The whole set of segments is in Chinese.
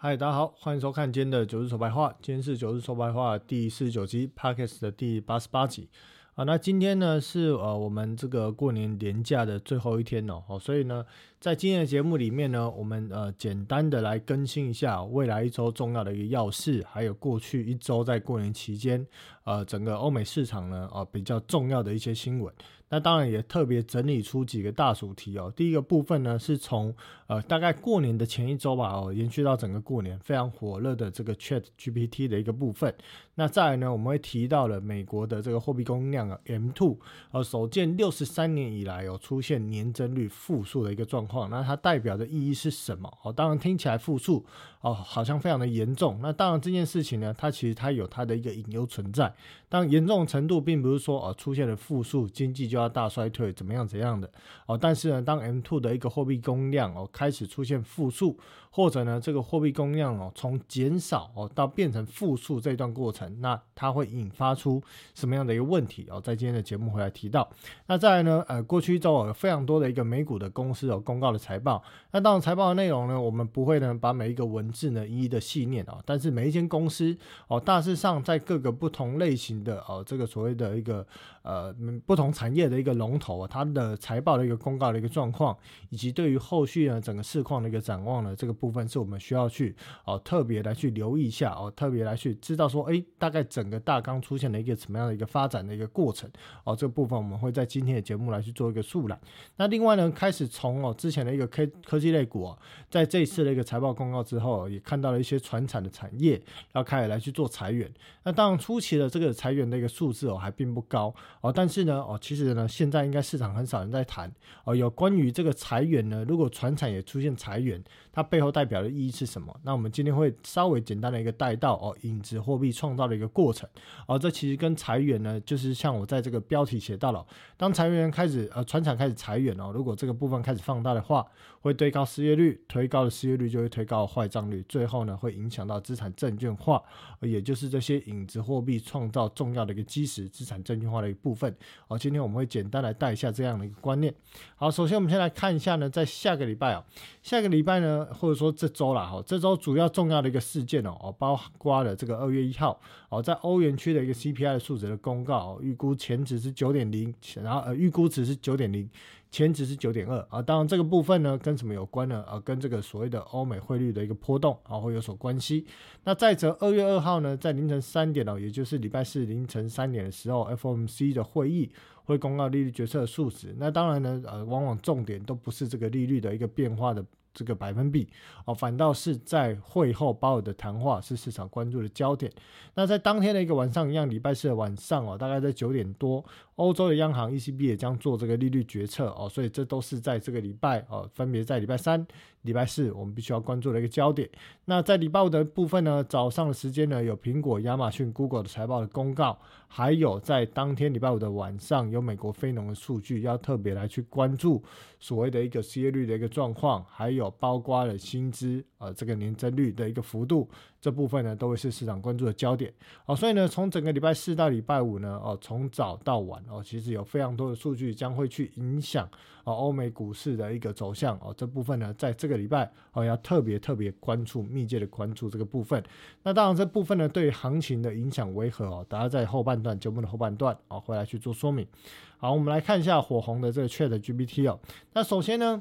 嗨，大家好，欢迎收看今天的九日说白话。今天是九日说白话第四十九集，Pockets 的第八十八集啊。那今天呢是呃我们这个过年年假的最后一天哦，哦，所以呢。在今天的节目里面呢，我们呃简单的来更新一下未来一周重要的一个要事，还有过去一周在过年期间，呃整个欧美市场呢啊比较重要的一些新闻。那当然也特别整理出几个大主题哦。第一个部分呢是从呃大概过年的前一周吧哦，延续到整个过年非常火热的这个 Chat GPT 的一个部分。那再来呢，我们会提到了美国的这个货币供应量啊 M two，呃首见六十三年以来有出现年增率负数的一个状。那它代表的意义是什么？哦，当然听起来复数哦，好像非常的严重。那当然这件事情呢，它其实它有它的一个隐忧存在。当严重程度并不是说哦出现了负数，经济就要大衰退，怎么样怎样的哦。但是呢，当 M two 的一个货币供量哦开始出现负数。或者呢，这个货币供量哦，从减少哦到变成负数这段过程，那它会引发出什么样的一个问题哦？在今天的节目回来提到。那再来呢，呃，过去一周有非常多的一个美股的公司有公告的财报。那当然财报的内容呢，我们不会呢把每一个文字呢一的细念啊。但是每一间公司哦，大致上在各个不同类型的哦，这个所谓的一个呃不同产业的一个龙头啊，它的财报的一个公告的一个状况，以及对于后续呢整个市况的一个展望呢，这个。部分是我们需要去哦特别来去留意一下哦，特别来去知道说，哎，大概整个大纲出现了一个什么样的一个发展的一个过程哦，这个部分我们会在今天的节目来去做一个速览。那另外呢，开始从哦之前的一个科科技类股哦，在这一次的一个财报公告之后，也看到了一些船产的产业要开始来去做裁员。那当然初期的这个裁员的一个数字哦还并不高哦，但是呢哦，其实呢现在应该市场很少人在谈哦，有关于这个裁员呢，如果船产也出现裁员，它背后代表的意义是什么？那我们今天会稍微简单的一个带到哦，影子货币创造的一个过程哦，这其实跟裁员呢，就是像我在这个标题写到了，当裁员开始呃，船厂开始裁员哦，如果这个部分开始放大的话，会推高失业率，推高的失业率就会推高坏账率，最后呢会影响到资产证券化，也就是这些影子货币创造重要的一个基石，资产证券化的一部分好。今天我们会简单来带一下这样的一个观念。好，首先我们先来看一下呢，在下个礼拜啊，下个礼拜呢，或者说这周了哈，这周主要重要的一个事件哦，哦，包括了这个二月一号哦，在欧元区的一个 CPI 的数值的公告，预估前值是九点零，然后呃预估值是九点零。前值是九点二啊，当然这个部分呢跟什么有关呢？啊，跟这个所谓的欧美汇率的一个波动啊会有所关系。那再者，二月二号呢，在凌晨三点哦，也就是礼拜四凌晨三点的时候，FOMC 的会议会公告利率决策的数值。那当然呢，呃，往往重点都不是这个利率的一个变化的。这个百分比哦，反倒是在会后鲍尔的谈话是市场关注的焦点。那在当天的一个晚上一样，礼拜四的晚上哦，大概在九点多，欧洲的央行 ECB 也将做这个利率决策哦，所以这都是在这个礼拜哦，分别在礼拜三。礼拜四我们必须要关注的一个焦点。那在礼拜五的部分呢，早上的时间呢，有苹果、亚马逊、Google 的财报的公告，还有在当天礼拜五的晚上有美国非农的数据，要特别来去关注所谓的一个失业率的一个状况，还有包括了薪资呃这个年增率的一个幅度。这部分呢都会是市场关注的焦点哦，所以呢，从整个礼拜四到礼拜五呢，哦，从早到晚哦，其实有非常多的数据将会去影响哦欧美股市的一个走向哦。这部分呢，在这个礼拜哦，要特别特别关注、密切的关注这个部分。那当然，这部分呢，对行情的影响为何哦？大家在后半段节目的后半段哦，会来去做说明。好，我们来看一下火红的这个 Chat GPT 哦。那首先呢。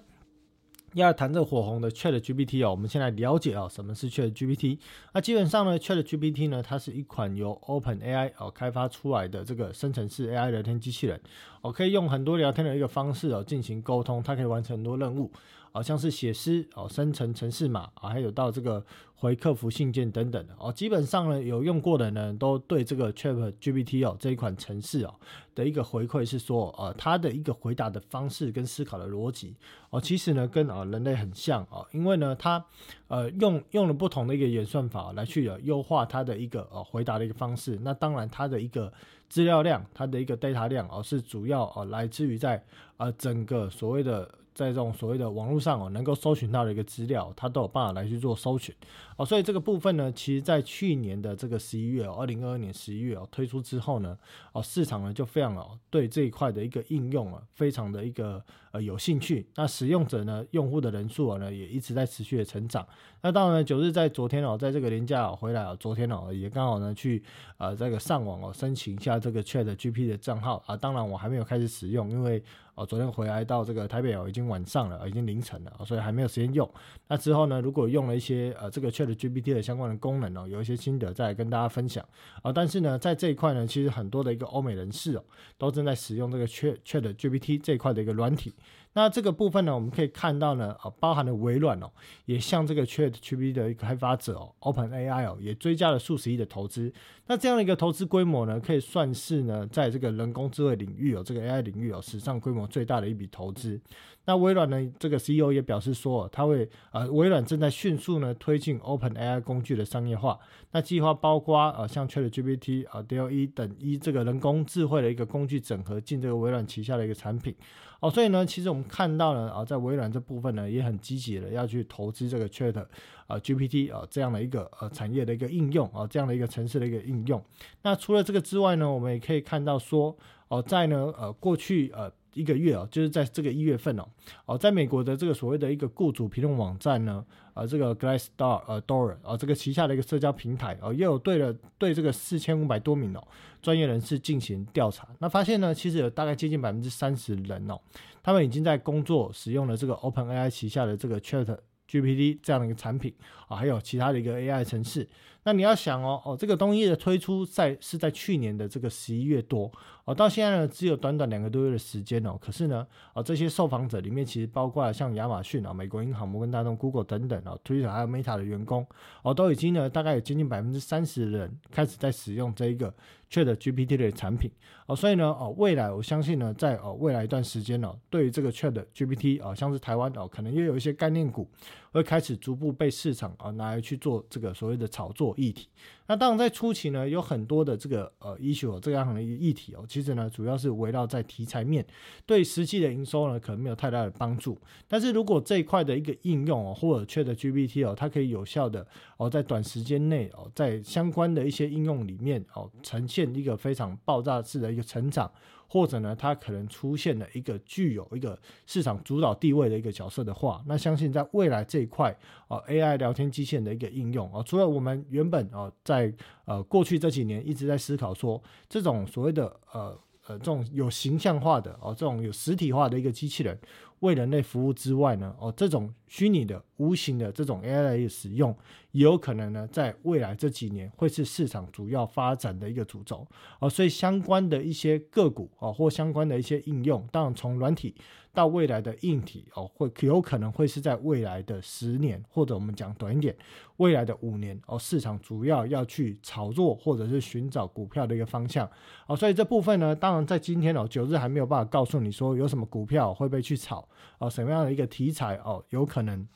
要谈这火红的 Chat GPT 哦，我们先来了解啊，什么是 Chat GPT？那基本上呢，Chat GPT 呢，它是一款由 Open AI 哦开发出来的这个生成式 AI 聊天机器人，哦，可以用很多聊天的一个方式哦进行沟通，它可以完成很多任务。好像是写诗哦，生成程式码啊，还有到这个回客服信件等等的哦。基本上呢，有用过的呢，都对这个 Chat GPT 哦这一款程式哦的一个回馈是说，呃，它的一个回答的方式跟思考的逻辑哦，其实呢跟啊人类很像哦，因为呢它呃用用了不同的一个演算法来去优化它的一个呃回答的一个方式。那当然它的一个资料量，它的一个 data 量哦是主要哦来自于在呃整个所谓的。在这种所谓的网络上哦，能够搜寻到的一个资料，它都有办法来去做搜寻哦。所以这个部分呢，其实在去年的这个十一月，二零二二年十一月哦推出之后呢，哦市场呢就非常哦对这一块的一个应用啊，非常的一个呃有兴趣。那使用者呢，用户的人数啊呢也一直在持续的成长。那当然，九日在昨天哦，在这个年假回来哦，昨天哦也刚好呢去呃这个上网哦申请一下这个 Chat GP 的账号啊。当然我还没有开始使用，因为。哦，昨天回来到这个台北哦，已经晚上了，已经凌晨了，所以还没有时间用。那之后呢，如果用了一些呃这个 Chat GPT 的相关的功能哦，有一些心得再来跟大家分享啊。但是呢，在这一块呢，其实很多的一个欧美人士哦，都正在使用这个 Chat Chat GPT 这一块的一个软体。那这个部分呢，我们可以看到呢，呃，包含了微软哦，也向这个 Chat GPT 的一个开发者哦，Open AI 哦，也追加了数十亿的投资。那这样的一个投资规模呢，可以算是呢，在这个人工智慧领域哦，这个 AI 领域哦，史上规模最大的一笔投资。那微软呢，这个 CEO 也表示说，他会呃，微软正在迅速呢推进 Open AI 工具的商业化。那计划包括呃，像 Chat GPT 啊、DALL-E 等一这个人工智慧的一个工具整合进这个微软旗下的一个产品。哦，所以呢，其实我们看到呢，啊，在微软这部分呢，也很积极的要去投资这个 Chat 啊 GPT 啊这样的一个呃产业的一个应用啊，这样的一个城市的一个应用。那除了这个之外呢，我们也可以看到说，哦，在呢呃过去呃一个月哦，就是在这个一月份哦，哦，在美国的这个所谓的一个雇主评论网站呢，啊，这个 Glassdoor 呃 Door 啊这个旗下的一个社交平台哦，又有对了对这个四千五百多名哦。专业人士进行调查，那发现呢，其实有大概接近百分之三十人哦，他们已经在工作使用了这个 OpenAI 旗下的这个 Chat GPT 这样的一个产品啊，还有其他的一个 AI 城市。那你要想哦，哦，这个东西的推出在是在去年的这个十一月多。哦，到现在呢，只有短短两个多月的时间哦。可是呢，哦，这些受访者里面其实包括了像亚马逊啊、美国银行、摩根大通、Google 等等哦，Twitter 还有 Meta 的员工哦，都已经呢，大概有接近百分之三十的人开始在使用这一个 Chat GPT 的产品哦。所以呢，哦，未来我相信呢，在哦未来一段时间呢，对于这个 Chat GPT 啊，像是台湾哦，可能又有一些概念股会开始逐步被市场啊拿来去做这个所谓的炒作议题。那当然，在初期呢，有很多的这个呃 issue 这样的一议题哦，其实呢，主要是围绕在题材面，对实际的营收呢，可能没有太大的帮助。但是如果这一块的一个应用哦，或者 Chat GPT 哦，它可以有效的哦，在短时间内哦，在相关的一些应用里面哦，呈现一个非常爆炸式的一个成长。或者呢，它可能出现了一个具有一个市场主导地位的一个角色的话，那相信在未来这一块啊，AI 聊天机器人的一个应用啊，除了我们原本啊，在呃过去这几年一直在思考说，这种所谓的呃呃这种有形象化的哦，这种有实体化的一个机器人。为人类服务之外呢，哦，这种虚拟的、无形的这种 AI 的使用，也有可能呢，在未来这几年会是市场主要发展的一个主轴哦，所以相关的一些个股哦，或相关的一些应用，当然从软体到未来的硬体哦，会有可能会是在未来的十年，或者我们讲短一点，未来的五年哦，市场主要要去炒作或者是寻找股票的一个方向哦，所以这部分呢，当然在今天哦，九日还没有办法告诉你说有什么股票会被去炒。哦，什么样的一个题材哦，有可能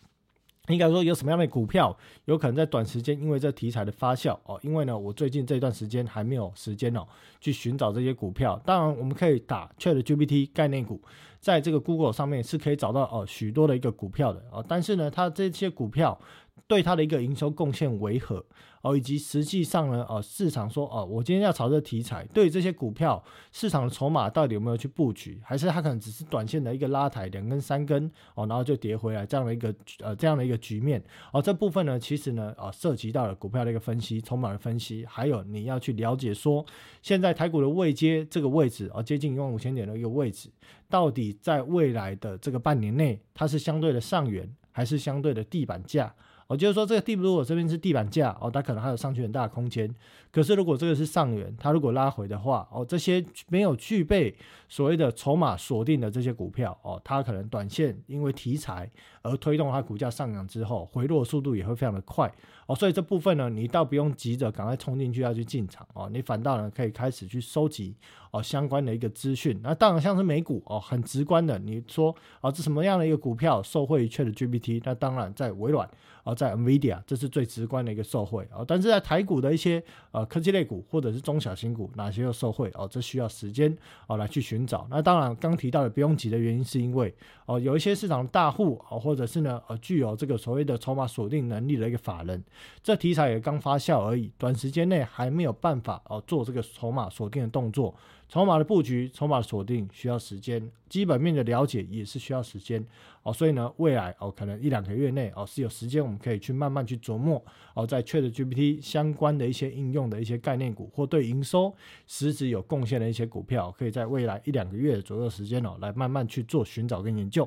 你敢说有什么样的股票，有可能在短时间因为这题材的发酵哦，因为呢，我最近这段时间还没有时间哦，去寻找这些股票。当然，我们可以打 Chat GPT 概念股，在这个 Google 上面是可以找到哦许多的一个股票的哦，但是呢，它这些股票对它的一个营收贡献为何？哦，以及实际上呢，哦，市场说，哦，我今天要炒这个题材，对于这些股票市场的筹码到底有没有去布局，还是它可能只是短线的一个拉抬，两根三根，哦，然后就跌回来这样的一个呃这样的一个局面，哦，这部分呢，其实呢，啊，涉及到了股票的一个分析，筹码的分析，还有你要去了解说，现在台股的位阶这个位置，哦，接近一万五千点的一个位置，到底在未来的这个半年内，它是相对的上缘，还是相对的地板价？我就是说，这个地如果这边是地板价哦，它可能还有上去很大的空间。可是如果这个是上缘，它如果拉回的话哦，这些没有具备所谓的筹码锁定的这些股票哦，它可能短线因为题材而推动它股价上扬之后，回落速度也会非常的快哦。所以这部分呢，你倒不用急着赶快冲进去要去进场哦，你反倒呢可以开始去收集哦相关的一个资讯。那当然像是美股哦，很直观的，你说哦这什么样的一个股票受惠于 Chat GPT？那当然在微软啊。在 NVIDIA 这是最直观的一个受惠哦，但是在台股的一些呃科技类股或者是中小型股，哪些又受惠哦？这需要时间哦来去寻找。那当然刚提到的不用急的原因，是因为哦有一些市场大户哦，或者是呢呃具有这个所谓的筹码锁定能力的一个法人，这题材也刚发酵而已，短时间内还没有办法哦做这个筹码锁定的动作。筹码的布局、筹码的锁定需要时间，基本面的了解也是需要时间哦。所以呢，未来哦，可能一两个月内哦，是有时间我们可以去慢慢去琢磨哦，在 Chat GPT 相关的一些应用的一些概念股，或对营收实质有贡献的一些股票，可以在未来一两个月左右时间哦，来慢慢去做寻找跟研究。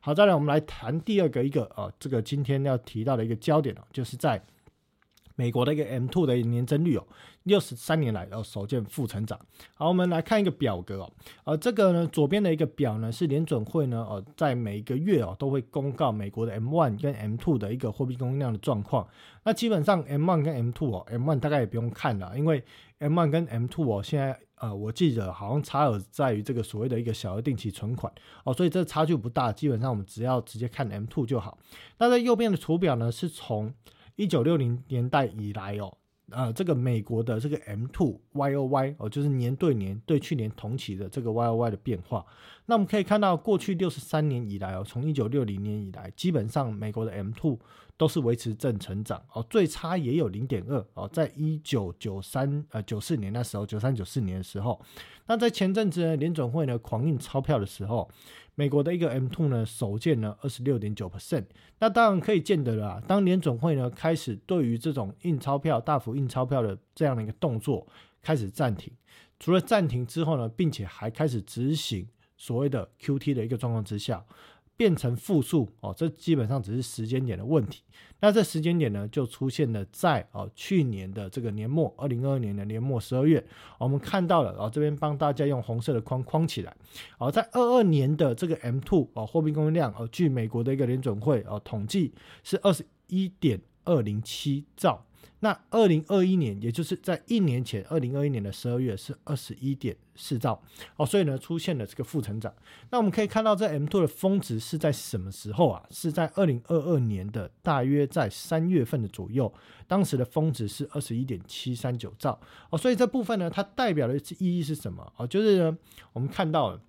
好，再来我们来谈第二个一个呃，这个今天要提到的一个焦点哦，就是在。美国的一个 M two 的年增率哦，六十三年来哦首见负成长。好，我们来看一个表格哦，呃，这个呢左边的一个表呢是联准会呢哦在每一个月哦都会公告美国的 M one 跟 M two 的一个货币供应量的状况。那基本上 M one 跟 M two 哦，M one 大概也不用看了，因为 M one 跟 M two 哦现在呃我记得好像差额在于这个所谓的一个小额定期存款哦，所以这差距不大，基本上我们只要直接看 M two 就好。那在右边的图表呢是从一九六零年代以来哦，呃，这个美国的这个 M two Y O Y 哦，就是年对年对去年同期的这个 Y O Y 的变化。那我们可以看到，过去六十三年以来哦，从一九六零年以来，基本上美国的 M two 都是维持正成长哦，最差也有零点二哦，在一九九三呃九四年那时候，九三九四年的时候，那在前阵子呢，联准会呢狂印钞票的时候。美国的一个 M two 呢，首见呢二十六点九 percent，那当然可以见得了。当年总会呢开始对于这种印钞票、大幅印钞票的这样的一个动作开始暂停，除了暂停之后呢，并且还开始执行所谓的 Q T 的一个状况之下。变成负数哦，这基本上只是时间点的问题。那这时间点呢，就出现了在哦去年的这个年末，二零二二年的年末十二月，我们看到了哦这边帮大家用红色的框框起来。哦，在二二年的这个 M two 哦货币供应量哦，据美国的一个联准会哦统计是二十一点二零七兆。那二零二一年，也就是在一年前，二零二一年的十二月是二十一点四兆哦，所以呢出现了这个负成长。那我们可以看到，这 M two 的峰值是在什么时候啊？是在二零二二年的大约在三月份的左右，当时的峰值是二十一点七三九兆哦，所以这部分呢，它代表的意义是什么哦？就是呢，我们看到了，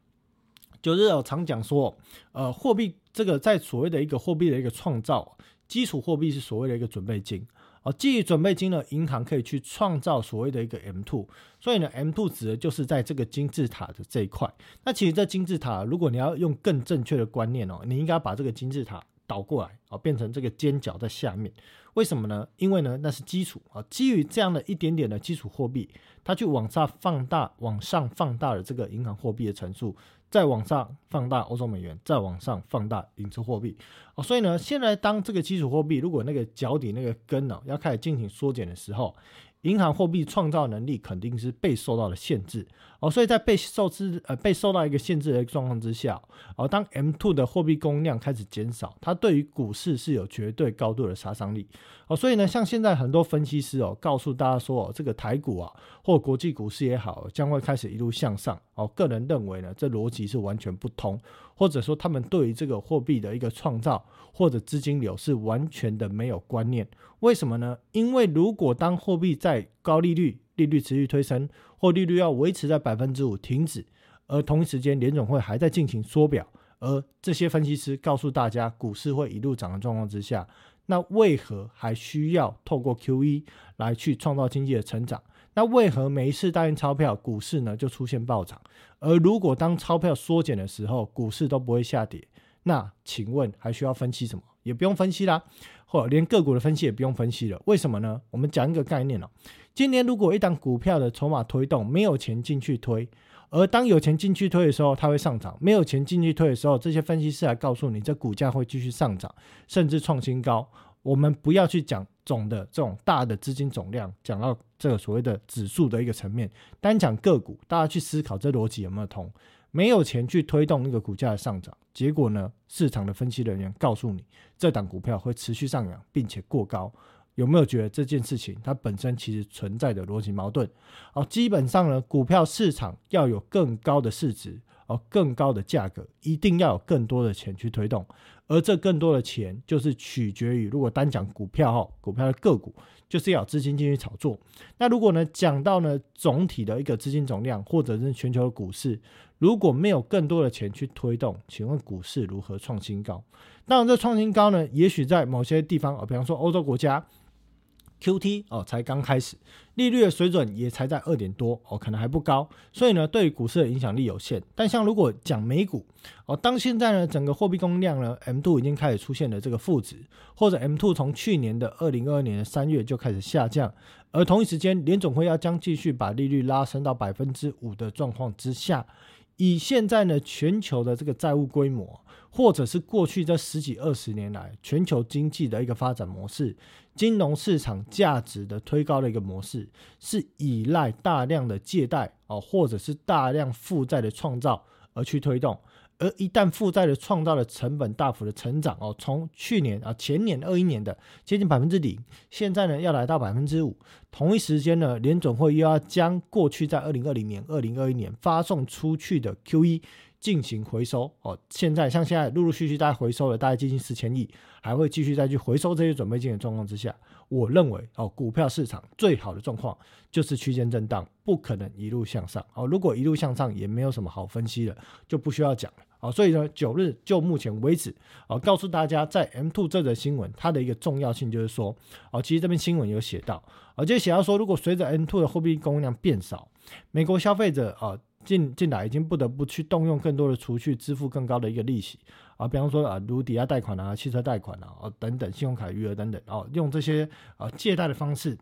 就是我常讲说，呃，货币这个在所谓的一个货币的一个创造，基础货币是所谓的一个准备金。哦，基于准备金呢，银行可以去创造所谓的一个 M two，所以呢，M two 指的就是在这个金字塔的这一块。那其实这金字塔，如果你要用更正确的观念哦，你应该把这个金字塔倒过来哦，变成这个尖角在下面。为什么呢？因为呢，那是基础啊，基于这样的一点点的基础货币，它去往上放大，往上放大了这个银行货币的乘数。再往上放大欧洲美元，再往上放大影子货币哦，所以呢，现在当这个基础货币如果那个脚底那个根呢要开始进行缩减的时候。银行货币创造能力肯定是被受到了限制。哦，所以在被受制呃被受到一个限制的状况之下哦，当 M two 的货币供量开始减少，它对于股市是有绝对高度的杀伤力。哦，所以呢，像现在很多分析师哦告诉大家说哦，这个台股啊或国际股市也好，将会开始一路向上。哦，个人认为呢，这逻辑是完全不通，或者说他们对于这个货币的一个创造或者资金流是完全的没有观念。为什么呢？因为如果当货币在高利率、利率持续推升，或利率要维持在百分之五停止，而同一时间联总会还在进行缩表，而这些分析师告诉大家股市会一路涨的状况之下，那为何还需要透过 QE 来去创造经济的成长？那为何每一次大印钞票，股市呢就出现暴涨？而如果当钞票缩减的时候，股市都不会下跌？那请问还需要分析什么？也不用分析啦。连个股的分析也不用分析了，为什么呢？我们讲一个概念哦。今年如果一档股票的筹码推动没有钱进去推，而当有钱进去推的时候，它会上涨；没有钱进去推的时候，这些分析师来告诉你，这股价会继续上涨，甚至创新高。我们不要去讲总的这种大的资金总量，讲到这个所谓的指数的一个层面，单讲个股，大家去思考这逻辑有没有通？没有钱去推动那个股价的上涨，结果呢？市场的分析人员告诉你，这档股票会持续上扬，并且过高。有没有觉得这件事情它本身其实存在的逻辑矛盾？哦，基本上呢，股票市场要有更高的市值哦更高的价格，一定要有更多的钱去推动，而这更多的钱就是取决于，如果单讲股票哈，股票的个股就是要资金进去炒作。那如果呢讲到呢总体的一个资金总量，或者是全球的股市，如果没有更多的钱去推动，请问股市如何创新高？当然，这创新高呢，也许在某些地方，比方说欧洲国家。Q T 哦，才刚开始，利率的水准也才在二点多哦，可能还不高，所以呢，对股市的影响力有限。但像如果讲美股哦，当现在呢，整个货币供应量呢，M two 已经开始出现了这个负值，或者 M two 从去年的二零二二年的三月就开始下降，而同一时间，联总会要将继续把利率拉升到百分之五的状况之下，以现在呢全球的这个债务规模。或者是过去这十几二十年来全球经济的一个发展模式，金融市场价值的推高的一个模式，是依赖大量的借贷哦，或者是大量负债的创造而去推动。而一旦负债的创造的成本大幅的成长哦，从去年啊前年二一年的接近百分之零，现在呢要来到百分之五，同一时间呢联总会又要将过去在二零二零年、二零二一年发送出去的 Q E。进行回收哦，现在像现在陆陆续续在回收了，大概接近四千亿，还会继续再去回收这些准备金的状况之下，我认为哦，股票市场最好的状况就是区间震荡，不可能一路向上哦。如果一路向上，也没有什么好分析了，就不需要讲了哦。所以呢，九日就目前为止哦，告诉大家在 M two 这则新闻它的一个重要性就是说哦，其实这篇新闻有写到，而且写到说，如果随着 M two 的货币供应量变少，美国消费者啊。进进来已经不得不去动用更多的储蓄支付更高的一个利息啊，比方说啊，如抵押贷款啊、汽车贷款啊、哦等等，信用卡余额等等哦，用这些啊借贷的方式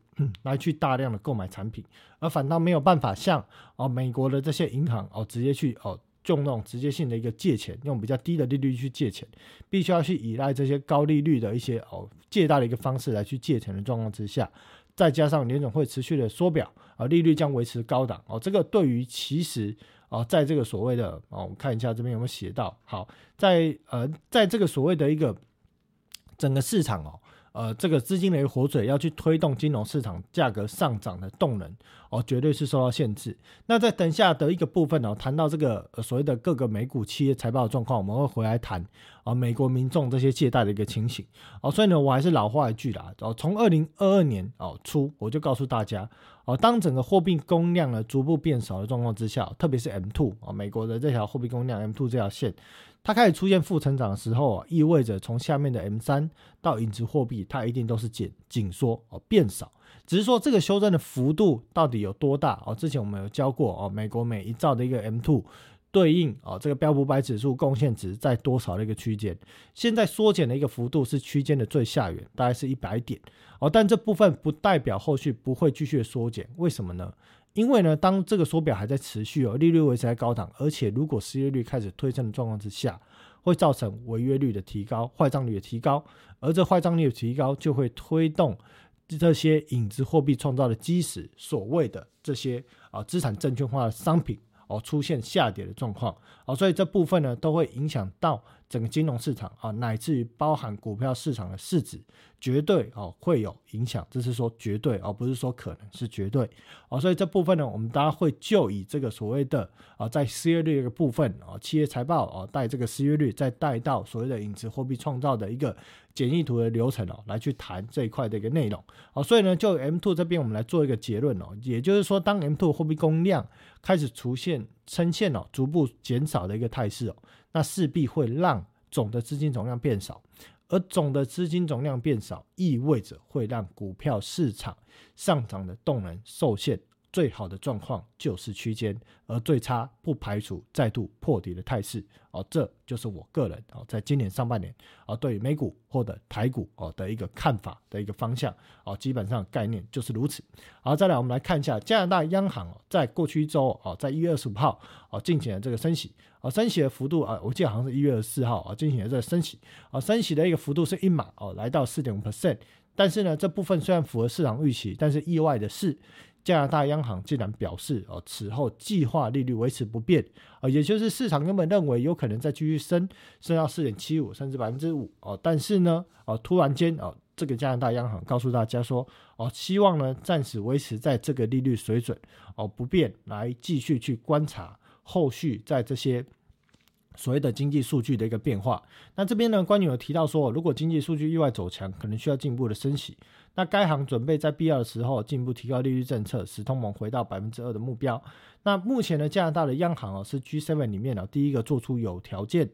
来去大量的购买产品，而反倒没有办法像哦美国的这些银行哦直接去哦用那种直接性的一个借钱，用比较低的利率去借钱，必须要去依赖这些高利率的一些哦借贷的一个方式来去借钱的状况之下。再加上联总会持续的缩表啊，利率将维持高档哦。这个对于其实啊，在这个所谓的哦，我们看一下这边有没有写到。好，在呃，在这个所谓的一个整个市场哦。呃，这个资金的一个活水要去推动金融市场价格上涨的动能哦，绝对是受到限制。那在等下的一个部分呢，谈到这个所谓的各个美股企业财报的状况，我们会回来谈啊，美国民众这些借贷的一个情形哦。所以呢，我还是老话一句啦，哦，从二零二二年哦初，我就告诉大家哦，当整个货币供量呢逐步变少的状况之下，特别是 M two 啊，美国的这条货币供量 M two 这条线。它开始出现负成长的时候啊，意味着从下面的 M 三到影子货币，它一定都是减紧缩哦，变少。只是说这个修正的幅度到底有多大哦？之前我们有教过哦，美国每一兆的一个 M two 对应哦，这个标普百指数贡献值在多少的一个区间？现在缩减的一个幅度是区间的最下缘，大概是一百点哦。但这部分不代表后续不会继续缩减，为什么呢？因为呢，当这个缩表还在持续哦，利率维持在高档，而且如果失业率开始推升的状况之下，会造成违约率的提高、坏账率的提高，而这坏账率的提高就会推动这些影子货币创造的基石，所谓的这些啊资产证券化的商品哦出现下跌的状况哦，所以这部分呢都会影响到。整个金融市场啊，乃至于包含股票市场的市值，绝对哦会有影响。这是说绝对，而不是说可能是绝对哦。所以这部分呢，我们大家会就以这个所谓的啊，在失业率一个部分啊，企业财报啊带这个失业率，再带到所谓的影子货币创造的一个简易图的流程哦，来去谈这一块的一个内容哦。所以呢，就 M two 这边我们来做一个结论哦，也就是说，当 M two 货币供应量开始出现呈现哦逐步减少的一个态势哦。那势必会让总的资金总量变少，而总的资金总量变少，意味着会让股票市场上涨的动能受限。最好的状况就是区间，而最差不排除再度破底的态势。哦，这就是我个人哦，在今年上半年哦，对美股或者台股哦的一个看法的一个方向哦，基本上概念就是如此。好，再来我们来看一下加拿大央行，在过去一周哦，在一月二十五号哦进行了这个升息哦，升息的幅度啊，我记得好像是一月二十四号啊进行了这个升息啊，升息的一个幅度是一码哦，来到四点五 percent。但是呢，这部分虽然符合市场预期，但是意外的是。加拿大央行竟然表示，哦，此后计划利率维持不变，啊，也就是市场根本认为有可能再继续升，升到四点七五甚至百分之五，哦，但是呢，哦，突然间，哦，这个加拿大央行告诉大家说，哦，希望呢暂时维持在这个利率水准，哦，不变，来继续去观察后续在这些。所谓的经济数据的一个变化，那这边呢，官员有提到说，如果经济数据意外走强，可能需要进一步的升息。那该行准备在必要的时候进一步提高利率政策，使通膨回到百分之二的目标。那目前呢，加拿大的央行哦是 G7 里面哦第一个做出有条件。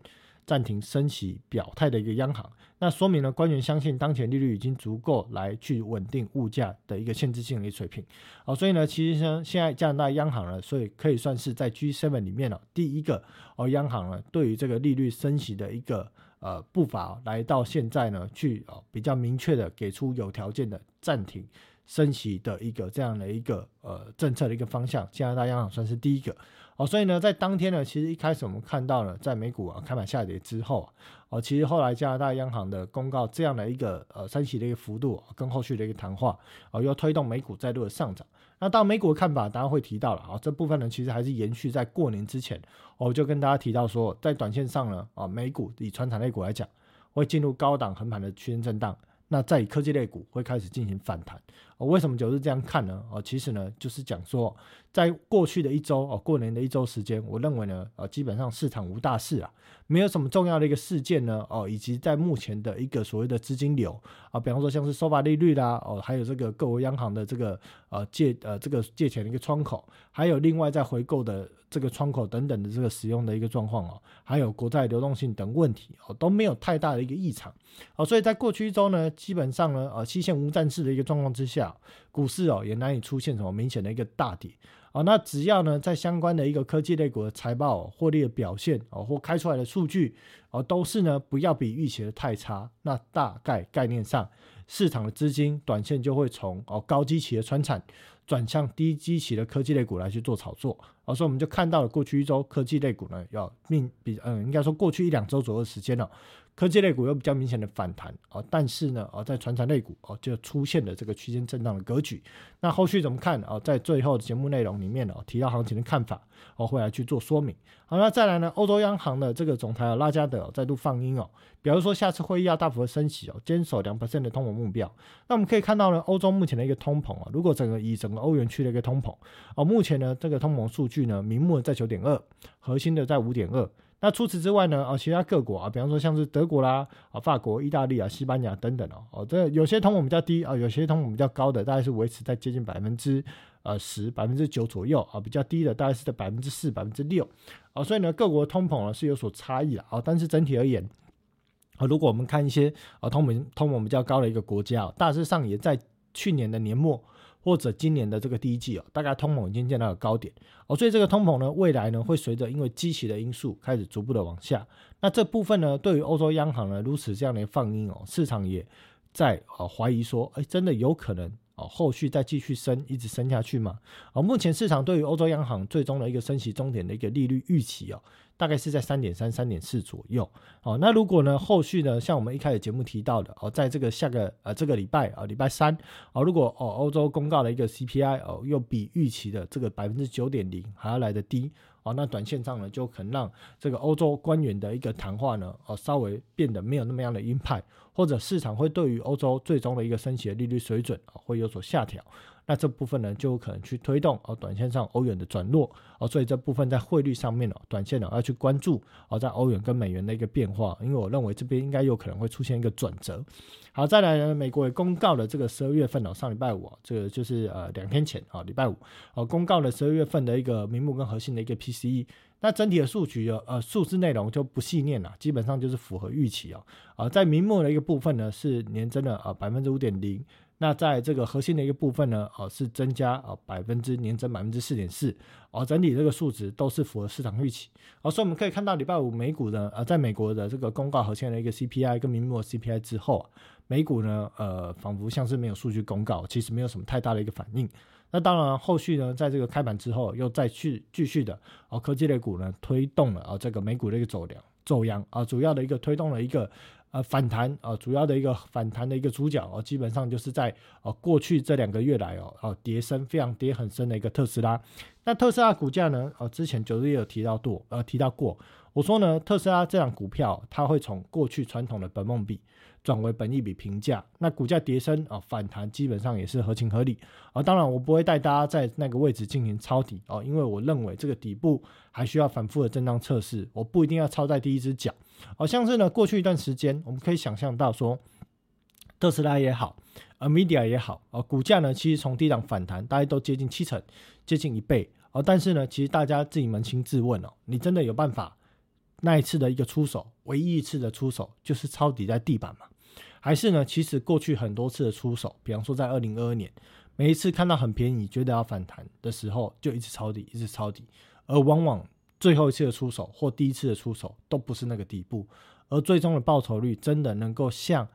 暂停升息表态的一个央行，那说明呢官员相信当前利率已经足够来去稳定物价的一个限制性的水平。好，所以呢，其实呢，现在加拿大央行呢，所以可以算是在 G7 里面呢第一个哦央行呢对于这个利率升息的一个呃步伐来到现在呢去哦比较明确的给出有条件的暂停升息的一个这样的一个呃政策的一个方向，加拿大央行算是第一个。哦，所以呢，在当天呢，其实一开始我们看到了，在美股啊开盘下跌之后啊，哦，其实后来加拿大央行的公告这样的一个呃升息的一个幅度，跟后续的一个谈话，哦，又推动美股再度的上涨。那到美股的看法，大家会提到了啊，这部分呢，其实还是延续在过年之前，我就跟大家提到说，在短线上呢，啊，美股以传产类股来讲，会进入高档横盘的区间震荡。那在科技类股会开始进行反弹，哦，为什么就是这样看呢？哦，其实呢，就是讲说，在过去的一周哦，过年的一周时间，我认为呢，呃，基本上市场无大事啊，没有什么重要的一个事件呢，哦，以及在目前的一个所谓的资金流啊，比方说像是收发利率啦，哦，还有这个各国央行的这个呃借呃这个借钱的一个窗口，还有另外在回购的。这个窗口等等的这个使用的一个状况哦，还有国债流动性等问题哦，都没有太大的一个异常哦，所以在过去一周呢，基本上呢，呃，期限无战事的一个状况之下，股市哦也难以出现什么明显的一个大跌哦。那只要呢，在相关的一个科技类股的财报获利的表现哦，或开出来的数据哦，都是呢不要比预期的太差，那大概概念上，市场的资金短线就会从哦高基期的穿产。转向低基期的科技类股来去做炒作，所以我们就看到了过去一周科技类股呢要命比嗯，应该说过去一两周左右的时间了。科技类股有比较明显的反弹啊，但是呢，啊，在传产类股哦，就出现了这个区间震荡的格局。那后续怎么看啊？在最后节目内容里面呢，提到行情的看法，我会来去做说明。好，那再来呢，欧洲央行的这个总裁拉加德再度放音哦，比如说下次会议要大幅的升息哦，坚守两 percent 的通膨目标。那我们可以看到呢，欧洲目前的一个通膨啊，如果整个以整个欧元区的一个通膨哦，目前呢这个通膨数据呢，明目在九点二，核心的在五点二。那除此之外呢？啊，其他各国啊，比方说像是德国啦、啊法国、意大利啊、西班牙等等哦，哦，这有些通膨比较低啊，有些通膨比较高的，大概是维持在接近百分之呃十、百分之九左右啊，比较低的大概是在百分之四、百分之六啊，所以呢，各国通膨呢是有所差异的啊，但是整体而言啊，如果我们看一些啊通膨通膨比较高的一个国家，大致上也在去年的年末。或者今年的这个第一季哦，大概通膨已经见到了高点哦，所以这个通膨呢，未来呢会随着因为积极的因素开始逐步的往下。那这部分呢，对于欧洲央行呢如此这样的放音哦，市场也在呃怀疑说，哎，真的有可能哦，后续再继续升，一直升下去嘛？哦，目前市场对于欧洲央行最终的一个升息终点的一个利率预期哦。大概是在三点三、三点四左右。哦，那如果呢，后续呢，像我们一开始节目提到的，哦，在这个下个呃这个礼拜啊，礼拜三，哦，如果哦欧洲公告的一个 CPI 哦，又比预期的这个百分之九点零还要来的低，啊，那短线上呢，就可能让这个欧洲官员的一个谈话呢，哦，稍微变得没有那么样的鹰派，或者市场会对于欧洲最终的一个升息的利率水准啊，会有所下调。那这部分呢，就有可能去推动哦，短线上欧元的转弱哦，所以这部分在汇率上面哦，短线呢要去关注哦，在欧元跟美元的一个变化，因为我认为这边应该有可能会出现一个转折。好，再来呢，美国也公告了这个十二月份哦，上礼拜五，这个就是呃两天前啊，礼拜五哦，公告了十二月份的一个名目跟核心的一个 PCE，那整体的数据哦，呃数字内容就不细念了，基本上就是符合预期哦，啊，在明目的一个部分呢是年增了啊百分之五点零。那在这个核心的一个部分呢，哦是增加啊百分之年增百分之四点四，哦整体这个数值都是符合市场预期，哦所以我们可以看到礼拜五美股呢，呃在美国的这个公告核心的一个 CPI 跟明末 CPI 之后，美股呢呃仿佛像是没有数据公告，其实没有什么太大的一个反应。那当然后续呢，在这个开盘之后又再去继续的哦科技类股呢推动了啊这个美股的一个走量走阳啊主要的一个推动了一个。呃，反弹啊，主要的一个反弹的一个主角哦，基本上就是在呃过去这两个月来哦，哦跌升非常跌很深的一个特斯拉。那特斯拉股价呢，呃之前九日也有提到过，呃提到过，我说呢，特斯拉这档股票它会从过去传统的本梦比转为本益比评价，那股价跌升啊反弹基本上也是合情合理啊。当然我不会带大家在那个位置进行抄底哦，因为我认为这个底部还需要反复的震荡测试，我不一定要抄在第一只脚。好像是呢，过去一段时间我们可以想象到说，特斯拉也好，呃，media 也好，啊，股价呢其实从低档反弹，大家都接近七成，接近一倍哦。但是呢，其实大家自己扪心自问哦，你真的有办法？那一次的一个出手，唯一一次的出手就是抄底在地板嘛？还是呢？其实过去很多次的出手，比方说在二零二二年，每一次看到很便宜，觉得要反弹的时候，就一直抄底，一直抄底，而往往最后一次的出手或第一次的出手都不是那个底部，而最终的报酬率真的能够像？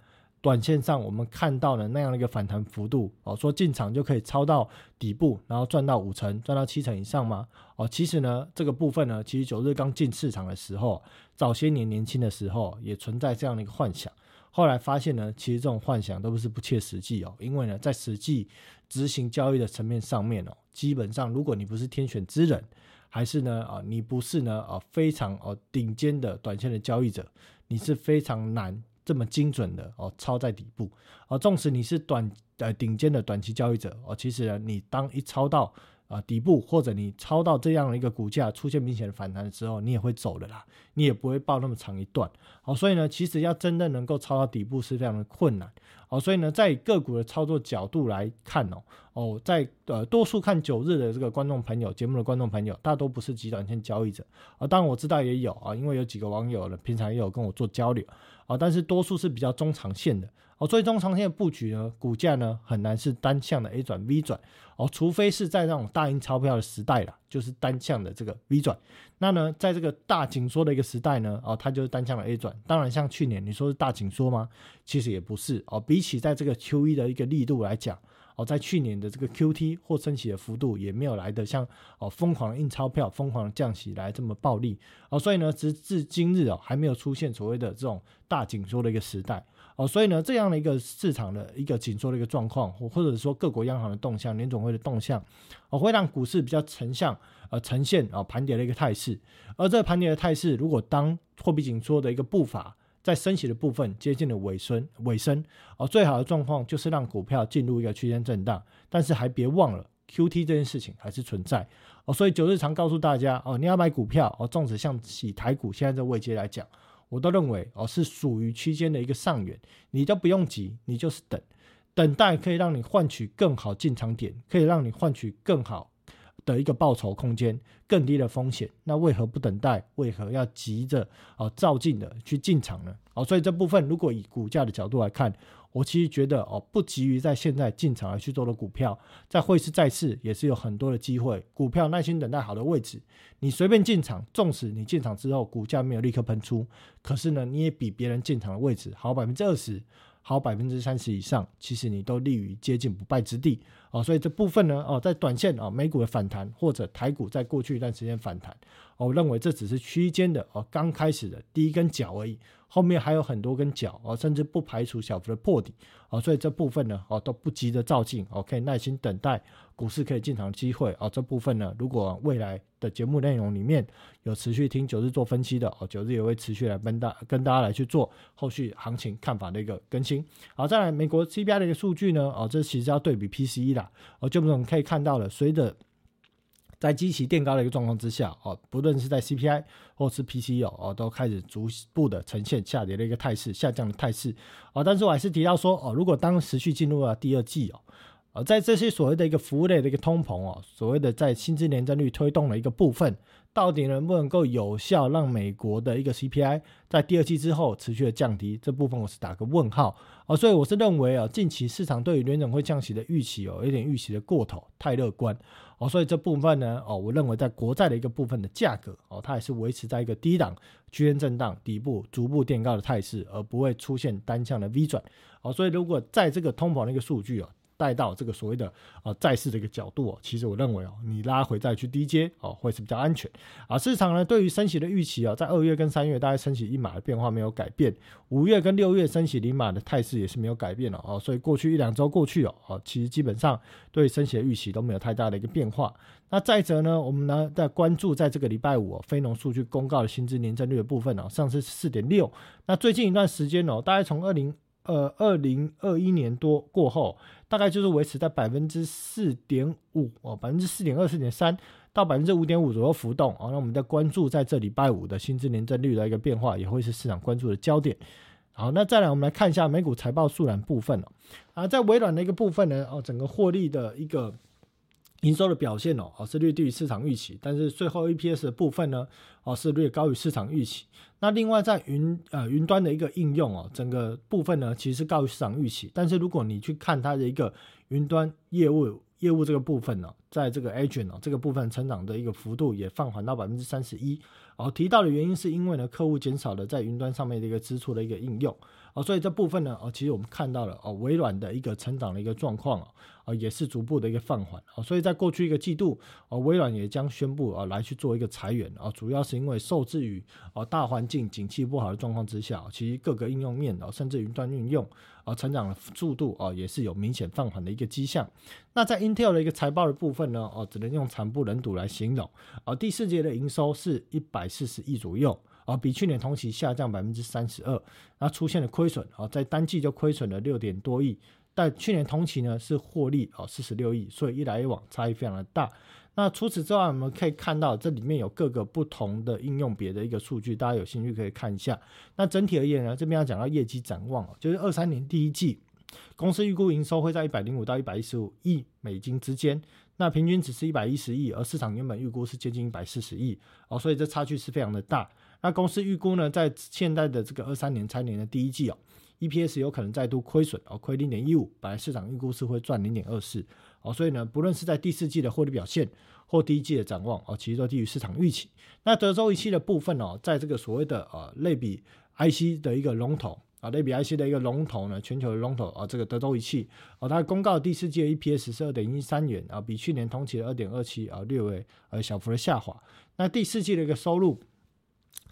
短线上我们看到的那样的一个反弹幅度哦，说进场就可以抄到底部，然后赚到五成、赚到七成以上吗？哦，其实呢，这个部分呢，其实九日刚进市场的时候，早些年年轻的时候也存在这样的一个幻想，后来发现呢，其实这种幻想都不是不切实际哦，因为呢，在实际执行交易的层面上面哦，基本上如果你不是天选之人，还是呢啊，你不是呢啊非常哦顶尖的短线的交易者，你是非常难。这么精准的哦，抄在底部而，纵使你是短呃顶尖的短期交易者哦，其实呢，你当一抄到啊底部，或者你抄到这样的一个股价出现明显的反弹的时候，你也会走的啦，你也不会抱那么长一段。好，所以呢，其实要真的能够抄到底部是非常的困难。好，所以呢，在个股的操作角度来看哦，哦，在呃多数看九日的这个观众朋友，节目的观众朋友，大多不是极短线交易者啊。当然我知道也有啊，因为有几个网友呢，平常也有跟我做交流。啊，但是多数是比较中长线的哦，所以中长线的布局呢，股价呢很难是单向的 A 转 V 转哦，除非是在那种大印钞票的时代了，就是单向的这个 V 转。那呢，在这个大紧缩的一个时代呢，哦，它就是单向的 A 转。当然，像去年你说是大紧缩吗？其实也不是哦，比起在这个 Q E 的一个力度来讲。哦，在去年的这个 Q T 或升息的幅度也没有来的像哦疯狂印钞票、疯狂降息来这么暴力哦，所以呢，直至今日哦还没有出现所谓的这种大紧缩的一个时代哦，所以呢，这样的一个市场的一个紧缩的一个状况，或或者说各国央行的动向、联总会的动向，哦，会让股市比较呈现呃呈现啊盘跌的一个态势，而这个盘跌的态势，如果当货币紧缩的一个步伐。在升息的部分接近了尾声，尾声。哦，最好的状况就是让股票进入一个区间震荡，但是还别忘了 Q T 这件事情还是存在。哦，所以九日常告诉大家哦，你要买股票哦，纵使像洗台股现在这位阶来讲，我都认为哦是属于区间的一个上缘，你都不用急，你就是等，等待可以让你换取更好进场点，可以让你换取更好。的一个报酬空间更低的风险，那为何不等待？为何要急着哦照进的去进场呢？哦，所以这部分如果以股价的角度来看，我其实觉得哦不急于在现在进场来去做的股票，在汇市再次也是有很多的机会。股票耐心等待好的位置，你随便进场，纵使你进场之后股价没有立刻喷出，可是呢你也比别人进场的位置好百分之二十。好百分之三十以上，其实你都立于接近不败之地。哦，所以这部分呢哦，在短线啊美股的反弹或者台股在过去一段时间反弹，我认为这只是区间的哦刚开始的第一根脚而已，后面还有很多根脚哦，甚至不排除小幅的破底哦，所以这部分呢哦都不急着照进哦，可以耐心等待。股市可以进场的机会哦，这部分呢，如果未来的节目内容里面有持续听九日做分析的哦，九日也会持续来跟大跟大家来去做后续行情看法的一个更新。好，再来美国 CPI 的一个数据呢，哦，这其实要对比 PCE 啦，哦，就我们可以看到了，随着在基期垫高的一个状况之下，哦，不论是在 CPI 或是 PCE 哦，都开始逐步的呈现下跌的一个态势，下降的态势。哦，但是我还是提到说，哦，如果当时续进入了第二季哦。而在这些所谓的一个服务类的一个通膨哦，所谓的在薪资年增率推动的一个部分，到底能不能够有效让美国的一个 CPI 在第二季之后持续的降低？这部分我是打个问号哦，所以我是认为啊，近期市场对于联总会降息的预期哦，有点预期的过头，太乐观哦，所以这部分呢哦，我认为在国债的一个部分的价格哦，它也是维持在一个低档区间震荡底部逐步垫高的态势，而不会出现单向的 V 转哦，所以如果在这个通膨的一个数据哦。带到这个所谓的呃债市的一个角度哦，其实我认为哦，你拉回再去低阶哦，会是比较安全啊。市场呢对于升息的预期哦，在二月跟三月大概升息一码的变化没有改变，五月跟六月升息零码的态势也是没有改变了哦。所以过去一两周过去哦，哦，其实基本上对升息的预期都没有太大的一个变化。那再者呢，我们呢在关注在这个礼拜五非农数据公告的薪资年增率的部分哦，上次四点六，那最近一段时间哦，大概从二零。呃二零二一年多过后，大概就是维持在百分之四点五哦，百分之四点二、四点三到百分之五点五左右浮动哦。那我们在关注在这礼拜五的薪资年增率的一个变化，也会是市场关注的焦点。好，那再来我们来看一下美股财报速览部分哦。啊，在微软的一个部分呢，哦，整个获利的一个。营收的表现哦，哦是略低于市场预期，但是最后 EPS 的部分呢，哦是略高于市场预期。那另外在云呃云端的一个应用哦，整个部分呢其实高于市场预期，但是如果你去看它的一个云端业务业务这个部分呢，在这个 Agent 哦这个部分成长的一个幅度也放缓到百分之三十一。哦提到的原因是因为呢客户减少了在云端上面的一个支出的一个应用。哦，所以这部分呢，哦，其实我们看到了哦，微软的一个成长的一个状况哦，啊，也是逐步的一个放缓哦，所以在过去一个季度，哦，微软也将宣布啊来去做一个裁员啊，主要是因为受制于哦大环境景气不好的状况之下，其实各个应用面哦，甚至云端运用啊，成长的速度啊，也是有明显放缓的一个迹象。那在 Intel 的一个财报的部分呢，哦，只能用惨不忍睹来形容，而，第四节的营收是一百四十亿左右。啊，比去年同期下降百分之三十二，那出现了亏损啊，在单季就亏损了六点多亿，但去年同期呢是获利哦四十六亿，所以一来一往差异非常的大。那除此之外，我们可以看到这里面有各个不同的应用别的一个数据，大家有兴趣可以看一下。那整体而言呢，这边要讲到业绩展望哦，就是二三年第一季公司预估营收会在一百零五到一百一十五亿美金之间，那平均只是一百一十亿，而市场原本预估是接近一百四十亿哦，所以这差距是非常的大。那公司预估呢，在现在的这个二三年财年的第一季哦，EPS 有可能再度亏损哦，亏零点一五，本来市场预估是会赚零点二四哦，所以呢，不论是在第四季的获利表现或第一季的展望哦，其实都低于市场预期。那德州仪器的部分哦，在这个所谓的呃类比 IC 的一个龙头啊，类比 IC 的一个龙头呢，全球的龙头啊，这个德州仪器啊，它公告第四季的 EPS 是二点一三元啊，比去年同期的二点二七啊略微呃小幅的下滑。那第四季的一个收入。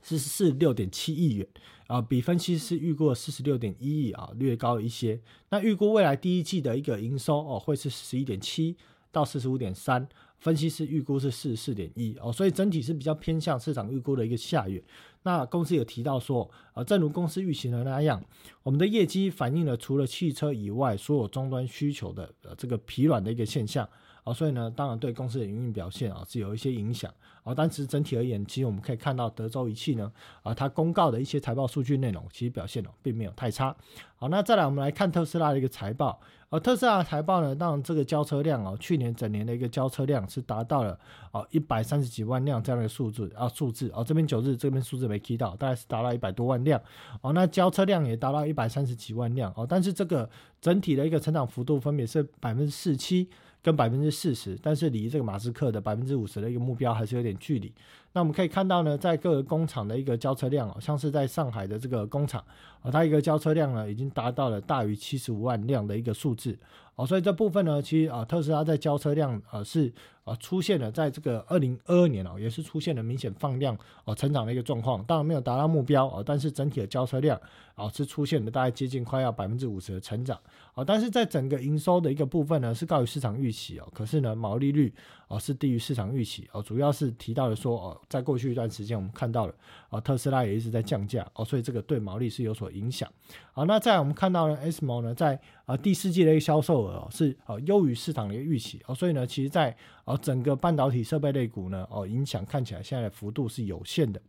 是四十六点七亿元啊，比分析师预估四十六点一亿啊，略高一些。那预估未来第一季的一个营收哦，会是十一点七到四十五点三，分析师预估是四十四点一哦，所以整体是比较偏向市场预估的一个下月。那公司有提到说，呃，正如公司预期的那样，我们的业绩反映了除了汽车以外所有终端需求的呃这个疲软的一个现象。啊，所以呢，当然对公司的营运表现啊是有一些影响啊。但是整体而言，其实我们可以看到德州仪器呢，啊，它公告的一些财报数据内容，其实表现哦并没有太差。好，那再来我们来看特斯拉的一个财报。而特斯拉的财报呢，当然这个交车量哦，去年整年的一个交车量是达到了哦一百三十几万辆这样的数字啊数字哦，这边九日这边数字没提到，大概是达到一百多万辆哦。那交车量也达到一百三十几万辆哦，但是这个整体的一个成长幅度分别是百分之四七。跟百分之四十，但是离这个马斯克的百分之五十的一个目标还是有点距离。那我们可以看到呢，在各个工厂的一个交车量哦，像是在上海的这个工厂啊，它一个交车量呢已经达到了大于七十五万辆的一个数字哦，所以这部分呢，其实啊，特斯拉在交车量啊是。啊，出现了在这个二零二二年哦，也是出现了明显放量哦，成长的一个状况。当然没有达到目标哦，但是整体的交车量啊是出现了大概接近快要百分之五十的成长啊。但是在整个营收的一个部分呢，是高于市场预期哦。可是呢，毛利率哦是低于市场预期哦。主要是提到了说哦，在过去一段时间我们看到了啊，特斯拉也一直在降价哦，所以这个对毛利是有所影响。好，那在我们看到呢，SMO 呢在啊第四季的一个销售额是啊优于市场的一个预期哦，所以呢，其实在哦，整个半导体设备类股呢，哦，影响看起来现在的幅度是有限的。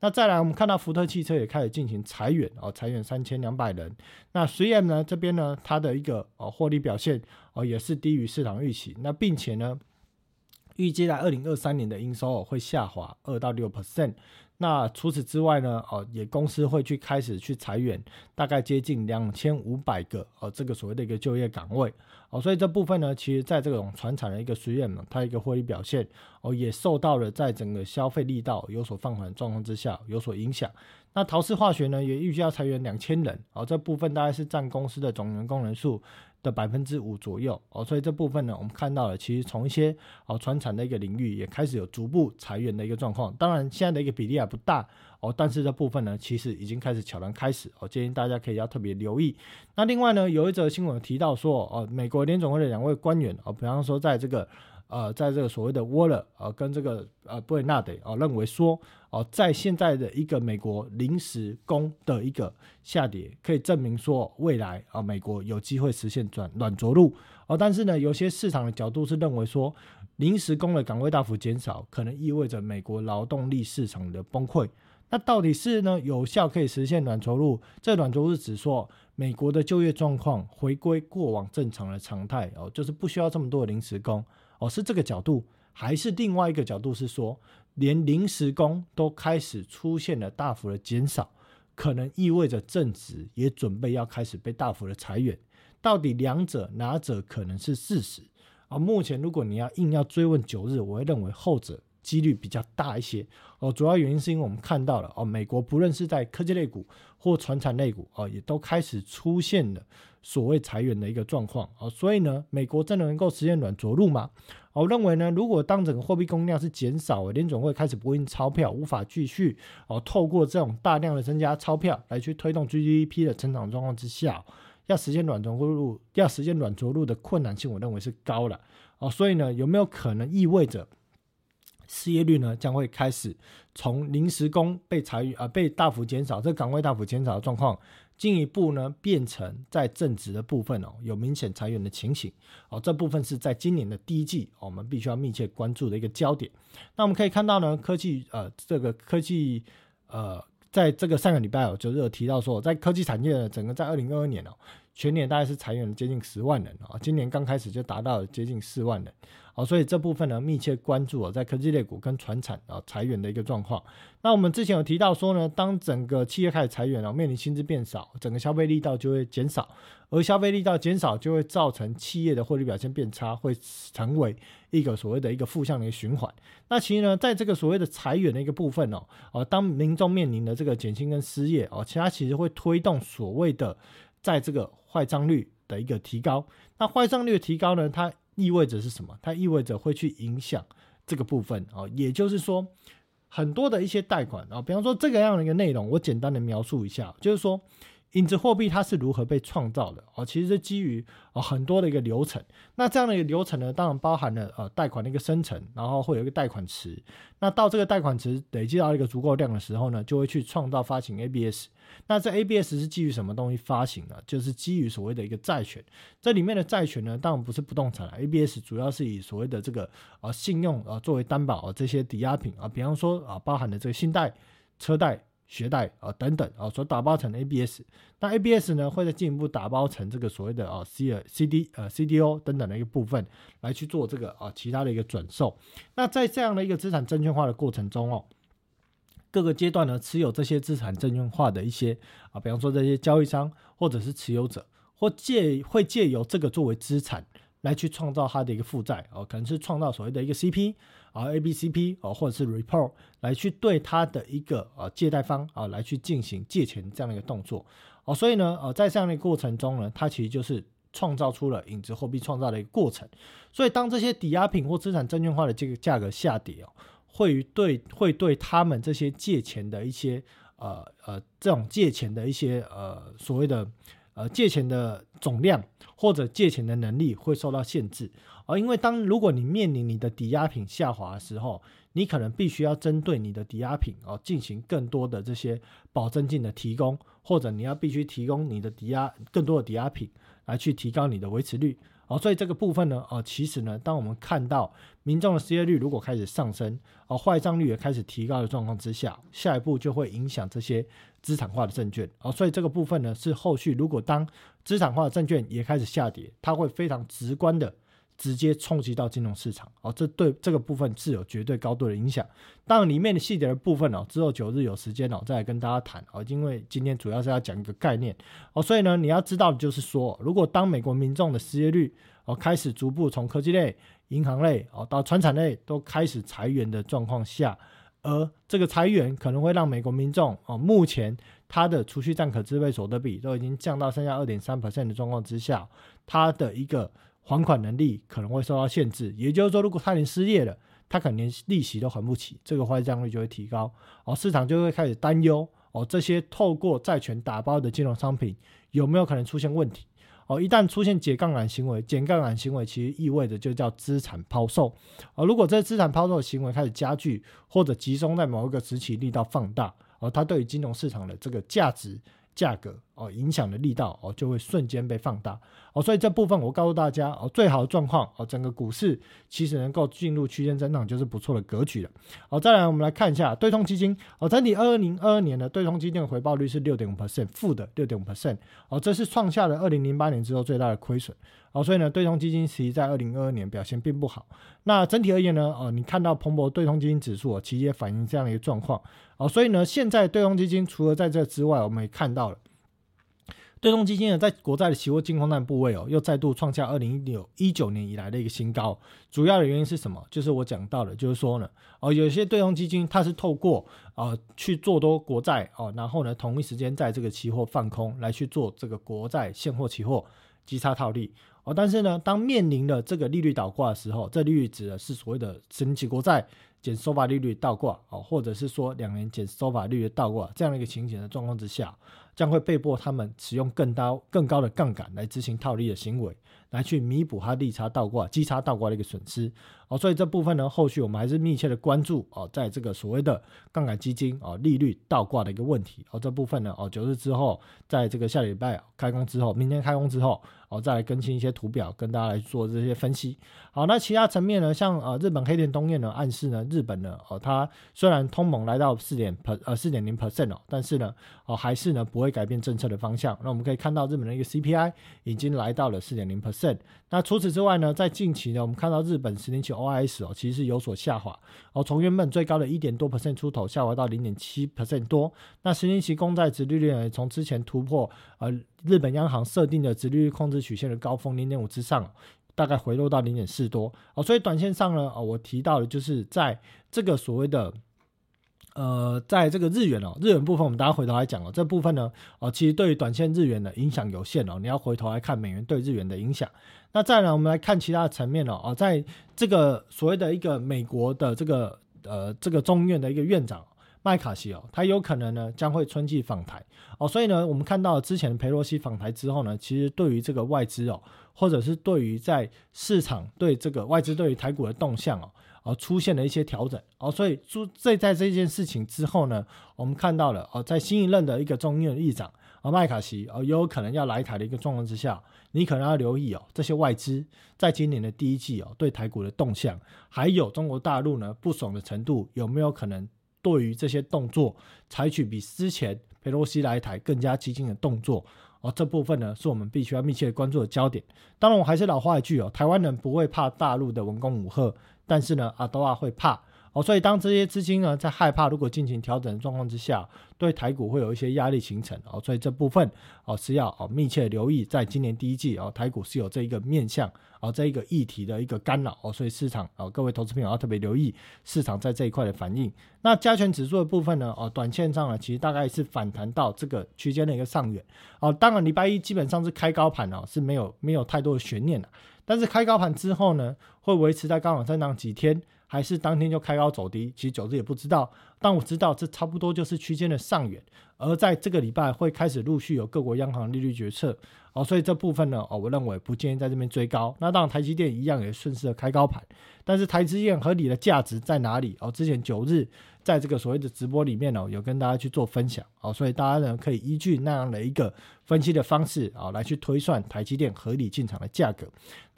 那再来，我们看到福特汽车也开始进行裁员，哦，裁员三千两百人。那 3M 呢这边呢，它的一个哦获利表现哦也是低于市场预期。那并且呢，预计在二零二三年的营收会下滑二到六 percent。那除此之外呢？哦，也公司会去开始去裁员，大概接近两千五百个哦，这个所谓的一个就业岗位哦，所以这部分呢，其实在这种传产的一个实验呢，它一个获利表现哦，也受到了在整个消费力道有所放缓状况之下有所影响。那陶氏化学呢，也预计要裁员两千人哦，这部分大概是占公司的总员工人数。的百分之五左右哦，所以这部分呢，我们看到了，其实从一些哦传产的一个领域也开始有逐步裁员的一个状况。当然，现在的一个比例还不大哦，但是这部分呢，其实已经开始悄然开始哦，建议大家可以要特别留意。那另外呢，有一则新闻提到说，哦，美国联总会的两位官员哦，比方说在这个。呃，在这个所谓的沃勒呃跟这个呃布雷纳德哦认为说哦，在现在的一个美国临时工的一个下跌，可以证明说未来啊美国有机会实现转软着陆哦。但是呢，有些市场的角度是认为说，临时工的岗位大幅减少，可能意味着美国劳动力市场的崩溃。那到底是呢有效可以实现软着陆？这软着陆是指说美国的就业状况回归过往正常的常态哦，就是不需要这么多的临时工哦，是这个角度，还是另外一个角度是说，连临时工都开始出现了大幅的减少，可能意味着正职也准备要开始被大幅的裁员？到底两者哪者可能是事实？啊，目前如果你要硬要追问九日，我会认为后者。几率比较大一些哦，主要原因是因为我们看到了哦，美国不论是在科技类股或传产类股哦，也都开始出现了所谓裁员的一个状况哦，所以呢，美国真的能够实现软着陆吗？我认为呢，如果当整个货币供应量是减少，联总会开始不印钞票，无法继续哦，透过这种大量的增加钞票来去推动 GDP 的成长状况之下，要实现软着陆，要实现软着陆的困难性，我认为是高了哦，所以呢，有没有可能意味着？失业率呢将会开始从临时工被裁员啊被大幅减少，这岗位大幅减少的状况，进一步呢变成在正职的部分哦有明显裁员的情形哦，这部分是在今年的第一季，我们必须要密切关注的一个焦点。那我们可以看到呢，科技呃这个科技呃在这个上个礼拜哦就是有提到说，在科技产业的整个在二零二二年哦全年大概是裁员接近十万人啊，今年刚开始就达到接近四万人。好，所以这部分呢，密切关注哦，在科技类股跟船产啊裁员的一个状况。那我们之前有提到说呢，当整个企业开始裁员了，面临薪资变少，整个消费力道就会减少，而消费力道减少就会造成企业的获利表现变差，会成为一个所谓的一个负向的一个循环。那其实呢，在这个所谓的裁员的一个部分哦，哦，当民众面临的这个减薪跟失业哦，其他其实会推动所谓的在这个坏账率的一个提高。那坏账率的提高呢，它意味着是什么？它意味着会去影响这个部分哦，也就是说，很多的一些贷款啊，比方说这个样的一个内容，我简单的描述一下，就是说。影子货币它是如何被创造的？哦，其实是基于哦很多的一个流程。那这样的一个流程呢，当然包含了呃贷款的一个生成，然后会有一个贷款池。那到这个贷款池累积到一个足够量的时候呢，就会去创造发行 ABS。那这 ABS 是基于什么东西发行的？就是基于所谓的一个债权。这里面的债权呢，当然不是不动产了。ABS 主要是以所谓的这个啊信用啊作为担保啊这些抵押品啊，比方说啊包含的这个信贷、车贷。学贷啊等等啊，所打包成 ABS，那 ABS 呢会再进一步打包成这个所谓的啊 C 呃 CD 呃 CDO 等等的一个部分来去做这个啊其他的一个转售。那在这样的一个资产证券化的过程中哦，各个阶段呢持有这些资产证券化的一些啊，比方说这些交易商或者是持有者，或借会借由这个作为资产。来去创造它的一个负债哦，可能是创造所谓的一个 CP 啊 ABCP 哦，或者是 report 来去对它的一个呃借贷方啊来去进行借钱这样的一个动作哦，所以呢呃在这样的过程中呢，它其实就是创造出了影子货币创造的一个过程。所以当这些抵押品或资产证券化的这个价格下跌哦，会对会对他们这些借钱的一些呃呃这种借钱的一些呃所谓的。呃，借钱的总量或者借钱的能力会受到限制而，因为当如果你面临你的抵押品下滑的时候，你可能必须要针对你的抵押品哦进行更多的这些保证金的提供，或者你要必须提供你的抵押更多的抵押品来去提高你的维持率。哦，所以这个部分呢，哦，其实呢，当我们看到民众的失业率如果开始上升，哦，坏账率也开始提高的状况之下，下一步就会影响这些资产化的证券。哦，所以这个部分呢，是后续如果当资产化的证券也开始下跌，它会非常直观的。直接冲击到金融市场哦，这对这个部分是有绝对高度的影响。当然，里面的细节的部分哦，之后九日有时间哦，再来跟大家谈哦。因为今天主要是要讲一个概念哦，所以呢，你要知道的就是说，如果当美国民众的失业率哦开始逐步从科技类、银行类哦到传产类都开始裁员的状况下，而这个裁员可能会让美国民众哦，目前他的储蓄占可支配所得比都已经降到剩下二点三 percent 的状况之下，他的一个。还款能力可能会受到限制，也就是说，如果他连失业了，他可能连利息都还不起，这个坏账率就会提高，哦，市场就会开始担忧，哦，这些透过债权打包的金融商品有没有可能出现问题，哦，一旦出现解杠杆行为，减杠杆行为其实意味着就叫资产抛售。哦，如果这资产抛售的行为开始加剧或者集中在某一个时期，力道放大，哦，它对于金融市场的这个价值。价格哦，影响的力道哦，就会瞬间被放大哦，所以这部分我告诉大家哦，最好的状况哦，整个股市其实能够进入区间震荡就是不错的格局了。好，再来我们来看一下对冲基金哦，整体二零二二年的对冲基金的回报率是六点五 percent，负的六点五 percent 哦，这是创下了二零零八年之后最大的亏损。哦，所以呢，对冲基金其实在二零二二年表现并不好。那整体而言呢，哦，你看到彭博对冲基金指数哦其实也反映这样的一个状况。哦，所以呢，现在对冲基金除了在这之外，我们也看到了对冲基金呢，在国债的期货净空单部位哦，又再度创下二零一九一九年以来的一个新高。主要的原因是什么？就是我讲到的，就是说呢，哦，有些对冲基金它是透过啊去做多国债哦，然后呢，同一时间在这个期货放空来去做这个国债现货期货基差套利。哦，但是呢，当面临的这个利率倒挂的时候，这利率指的是所谓的十年期国债减收发利率倒挂，哦，或者是说两年减收发利率倒挂这样的一个情形的状况之下，将会被迫他们使用更高更高的杠杆来执行套利的行为。来去弥补他利差倒挂、基差倒挂的一个损失哦，所以这部分呢，后续我们还是密切的关注哦，在这个所谓的杠杆基金哦利率倒挂的一个问题哦，这部分呢哦九日之后，在这个下礼拜开工之后，明天开工之后哦，再来更新一些图表，跟大家来做这些分析。好，那其他层面呢，像呃日本黑田东彦呢暗示呢，日本呢哦它虽然通膨来到四点 per 呃四点零 percent 哦，但是呢哦还是呢不会改变政策的方向。那我们可以看到日本的一个 CPI 已经来到了四点零 percent。那除此之外呢，在近期呢，我们看到日本十年期 OIS 哦，其实有所下滑哦，从原本最高的一点多 percent 出头，下滑到零点七 percent 多。那十年期公债殖利率呢，从之前突破呃日本央行设定的殖利率控制曲线的高峰零点五之上，大概回落到零点四多哦。所以短线上呢，哦，我提到的就是在这个所谓的。呃，在这个日元哦，日元部分我们大家回头来讲哦，这部分呢，哦，其实对于短线日元的影响有限哦，你要回头来看美元对日元的影响。那再来，我们来看其他的层面哦，哦，在这个所谓的一个美国的这个呃这个中院的一个院长麦卡锡哦，他有可能呢将会春季访台哦，所以呢，我们看到之前佩洛西访台之后呢，其实对于这个外资哦，或者是对于在市场对这个外资对于台股的动向哦。而出现了一些调整，哦，所以在在在这件事情之后呢，我们看到了，哦，在新一任的一个众议院议长，啊，麦卡锡，哦，有可能要来台的一个状况之下，你可能要留意哦，这些外资在今年的第一季哦，对台股的动向，还有中国大陆呢不爽的程度，有没有可能对于这些动作采取比之前佩洛西来台更加激进的动作？哦，这部分呢是我们必须要密切关注的焦点。当然，我还是老话一句哦，台湾人不会怕大陆的文攻武赫。但是呢，阿多啊会怕哦，所以当这些资金呢在害怕，如果进行调整的状况之下，对台股会有一些压力形成哦，所以这部分哦是要哦密切留意，在今年第一季哦，台股是有这一个面向哦这一个议题的一个干扰哦，所以市场哦各位投资朋友要特别留意市场在这一块的反应。那加权指数的部分呢哦，短线上呢其实大概是反弹到这个区间的一个上缘哦，当然礼拜一基本上是开高盘哦，是没有没有太多的悬念的。但是开高盘之后呢，会维持在高往上涨几天，还是当天就开高走低？其实九日也不知道。但我知道这差不多就是区间的上缘。而在这个礼拜会开始陆续有各国央行利率决策哦，所以这部分呢哦，我认为不建议在这边追高。那当然台积电一样也顺势的开高盘，但是台积电合理的价值在哪里？哦，之前九日。在这个所谓的直播里面呢，有跟大家去做分享哦，所以大家呢可以依据那样的一个分析的方式啊，来去推算台积电合理进场的价格。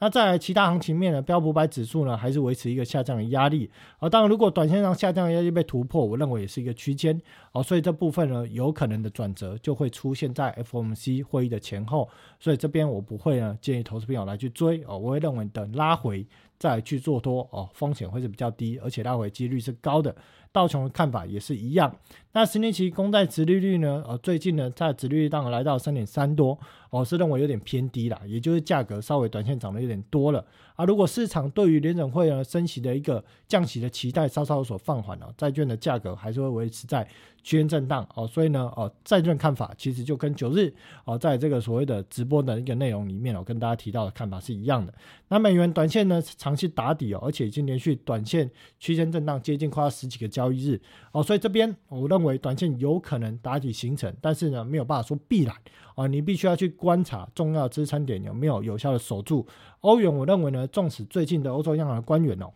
那在其他行情面呢，标普百指数呢还是维持一个下降的压力啊。当然，如果短线上下降的压力被突破，我认为也是一个区间哦。所以这部分呢，有可能的转折就会出现在 FOMC 会议的前后。所以这边我不会呢建议投资朋友来去追哦，我会认为等拉回再去做多哦，风险会是比较低，而且拉回几率是高的。道琼的看法也是一样。那十年期公债殖利率呢？呃，最近呢，在殖利率当来到三点三多，我是认为有点偏低了，也就是价格稍微短线涨得有点多了啊。如果市场对于联准会呢升息的一个降息的期待稍稍有所放缓了，债券的价格还是会维持在区间震荡哦。所以呢，哦，债券看法其实就跟九日哦，在这个所谓的直播的一个内容里面，我跟大家提到的看法是一样的。那美元短线呢，长期打底哦，而且已经连续短线区间震荡接近快要十几个交易日哦，所以这边我认为短线有可能打底形成，但是呢没有办法说必然啊，你必须要去观察重要支撑点有没有有效的守住。欧元我认为呢，纵使最近的欧洲央行的官员哦。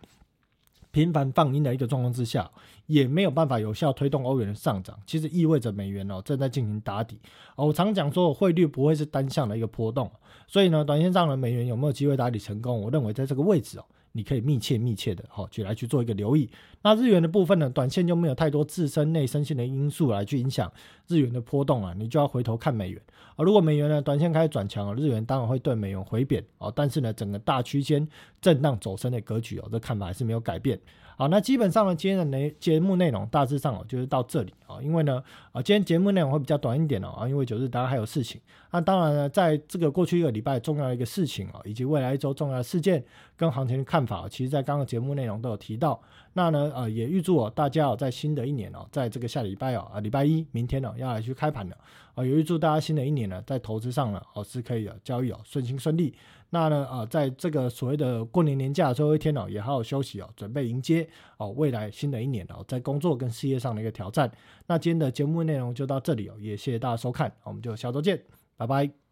频繁放鹰的一个状况之下，也没有办法有效推动欧元的上涨。其实意味着美元哦正在进行打底。我常讲说汇率不会是单向的一个波动，所以呢，短线上的美元有没有机会打底成功？我认为在这个位置哦。你可以密切密切的哈，去来去做一个留意。那日元的部分呢，短线就没有太多自身内生性的因素来去影响日元的波动啊，你就要回头看美元啊。如果美元呢短线开始转强日元当然会对美元回贬啊。但是呢，整个大区间震荡走升的格局哦，这看法还是没有改变。好，那基本上呢，今天的内节目内容大致上哦，就是到这里啊。因为呢，啊，今天节目内容会比较短一点哦，啊，因为九日大家还有事情。那当然呢，在这个过去一个礼拜重要的一个事情啊，以及未来一周重要的事件跟行情的看法，其实在刚刚节目内容都有提到。那呢，呃，也预祝哦大家哦，在新的一年哦，在这个下礼拜哦，啊，礼拜一明天呢要来去开盘了，啊，也预祝大家新的一年呢，在投资上呢，哦，是可以啊交易哦顺心顺利。那呢，啊，在这个所谓的过年年假最后一天哦，也好好休息哦，准备迎接哦未来新的一年哦，在工作跟事业上的一个挑战。那今天的节目内容就到这里哦，也谢谢大家收看，我们就下周见，拜拜。